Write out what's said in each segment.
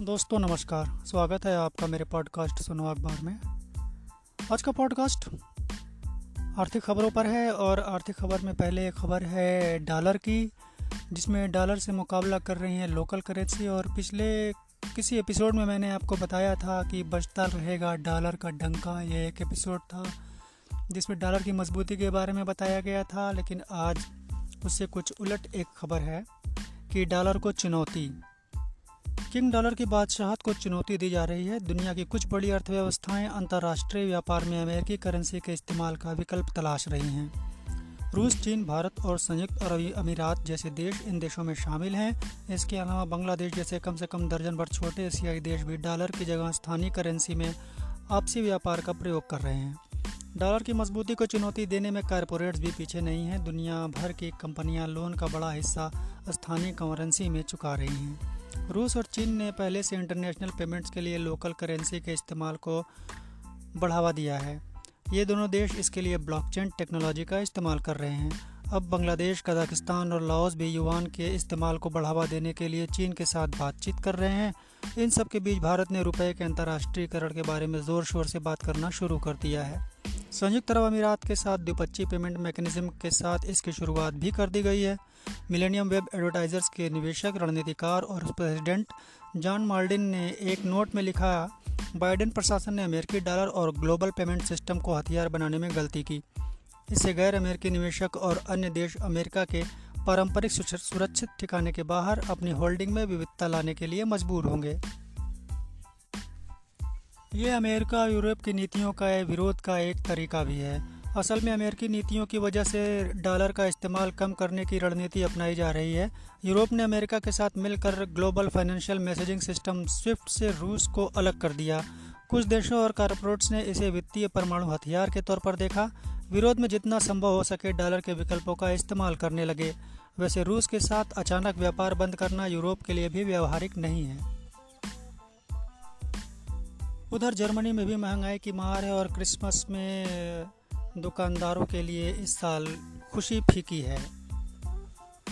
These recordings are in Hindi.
दोस्तों, नमस्कार। स्वागत है आपका मेरे पॉडकास्ट सुनो अखबार में। आज का पॉडकास्ट आर्थिक खबरों पर है और आर्थिक खबर में पहले एक खबर है डॉलर की, जिसमें डॉलर से मुकाबला कर रही है लोकल करेंसी और पिछले किसी एपिसोड में मैंने आपको बताया था कि बचता रहेगा डॉलर का डंका। ये एक एपिसोड था, जिसमें डॉलर की मजबूती के बारे में बताया गया था, लेकिन आज उससे कुछ उलट एक खबर है कि डॉलर को चुनौती किंग डॉलर की बादशाहत को चुनौती दी जा रही है। दुनिया की कुछ बड़ी अर्थव्यवस्थाएँ अंतर्राष्ट्रीय व्यापार में अमेरिकी करेंसी के इस्तेमाल का विकल्प तलाश रही हैं। रूस, चीन, भारत और संयुक्त अरब अमीरात जैसे देश इन देशों में शामिल हैं। इसके अलावा बांग्लादेश जैसे कम से कम दर्जन भर छोटे एशियाई देश भी डॉलर की जगह स्थानीय करेंसी में आपसी व्यापार का प्रयोग कर रहे हैं। डॉलर की मजबूती को चुनौती देने में कारपोरेट्स भी पीछे नहीं हैं। दुनिया भर की कंपनियाँ लोन का बड़ा हिस्सा स्थानीय करेंसी में चुका रही हैं। रूस और चीन ने पहले से इंटरनेशनल पेमेंट्स के लिए लोकल करेंसी के इस्तेमाल को बढ़ावा दिया है। ये दोनों देश इसके लिए ब्लॉकचेन टेक्नोलॉजी का इस्तेमाल कर रहे हैं। अब बांग्लादेश, कजाकिस्तान और लाओस भी युवान के इस्तेमाल को बढ़ावा देने के लिए चीन के साथ बातचीत कर रहे हैं। इन सब के बीच भारत ने रुपए के अंतर्राष्ट्रीयकरण के बारे में ज़ोर शोर से बात करना शुरू कर दिया है। संयुक्त अरब अमीरात के साथ द्विपक्षीय पेमेंट मैकेनिज्म के साथ इसकी शुरुआत भी कर दी गई है। मिलेनियम वेब एडवर्टाइजर्स के निवेशक, रणनीतिकार और प्रेसिडेंट जॉन मार्डिन ने एक नोट में लिखा, बाइडेन प्रशासन ने अमेरिकी डॉलर और ग्लोबल पेमेंट सिस्टम को हथियार बनाने में गलती की। इससे गैर अमेरिकी निवेशक और अन्य देश अमेरिका के पारंपरिक सुरक्षित ठिकाने के बाहर अपनी होल्डिंग में विविधता लाने के लिए मजबूर होंगे। ये अमेरिका यूरोप की नीतियों का, विरोध का एक तरीका भी है। असल में अमेरिकी नीतियों की वजह से डॉलर का इस्तेमाल कम करने की रणनीति अपनाई जा रही है। यूरोप ने अमेरिका के साथ मिलकर global financial messaging system SWIFT से रूस को अलग कर दिया। कुछ देशों और कारपोरेट्स ने इसे वित्तीय परमाणु हथियार के तौर पर देखा। विरोध में जितना संभव हो सके डॉलर के विकल्पों का इस्तेमाल करने लगे। वैसे रूस के साथ अचानक व्यापार बंद करना यूरोप के लिए भी व्यवहारिक नहीं है। उधर जर्मनी में भी महँगाई की मार है और क्रिसमस में दुकानदारों के लिए इस साल खुशी फीकी है।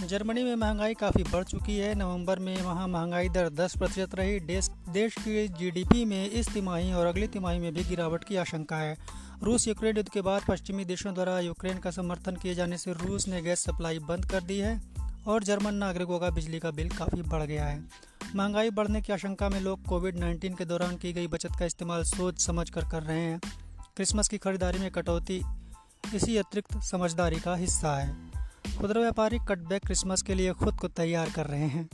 जर्मनी में महँगाई काफ़ी बढ़ चुकी है। नवंबर में वहाँ महँगाई दर 10 प्रतिशत रही। देश देश की जीडीपी में इस तिमाही और अगली तिमाही में भी गिरावट की आशंका है। रूस यूक्रेन युद्ध के बाद पश्चिमी देशों द्वारा यूक्रेन का समर्थन किए जाने से रूस ने गैस सप्लाई बंद कर दी है और जर्मन नागरिकों का बिजली का बिल काफ़ी बढ़ गया है। महँगाई बढ़ने की आशंका में लोग कोविड 19 के दौरान की गई बचत का इस्तेमाल सोच समझ कर कर रहे हैं। क्रिसमस की खरीदारी में कटौती इसी अतिरिक्त समझदारी का हिस्सा है। खुदरा व्यापारी कटबैक क्रिसमस के लिए खुद को तैयार कर रहे हैं।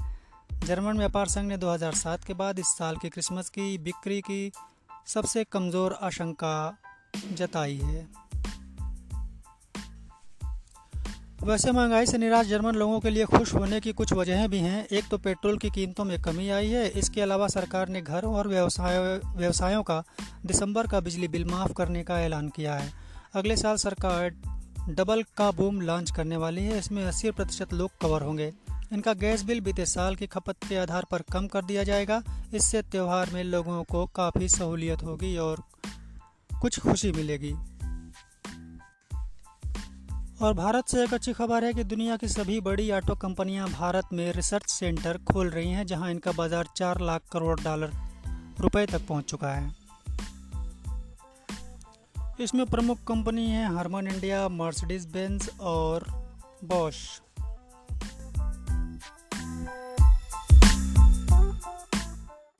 जर्मन व्यापार संघ ने 2007 के बाद इस साल की क्रिसमस की बिक्री की सबसे कमज़ोर आशंका जताई है। वैसे महँगाई से निराश जर्मन लोगों के लिए खुश होने की कुछ वजहें भी हैं। एक तो पेट्रोल की कीमतों में कमी आई है। इसके अलावा सरकार ने घर और व्यवसाय, व्यवसायों का दिसंबर का बिजली बिल माफ़ करने का ऐलान किया है। अगले साल सरकार डबल का बूम लॉन्च करने वाली है। इसमें अस्सी प्रतिशत लोग कवर होंगे। इनका गैस बिल बीते साल की खपत के आधार पर कम कर दिया जाएगा। इससे त्यौहार में लोगों को काफ़ी सहूलियत होगी और कुछ खुशी मिलेगी। और भारत से एक अच्छी खबर है कि दुनिया की सभी बड़ी ऑटो कंपनियाँ भारत में रिसर्च सेंटर खोल रही हैं, जहाँ इनका बाज़ार चार लाख करोड़ डॉलर रुपए तक पहुँच चुका है। इसमें प्रमुख कंपनी है हारमन इंडिया मर्सिडीज बेंज और बॉश।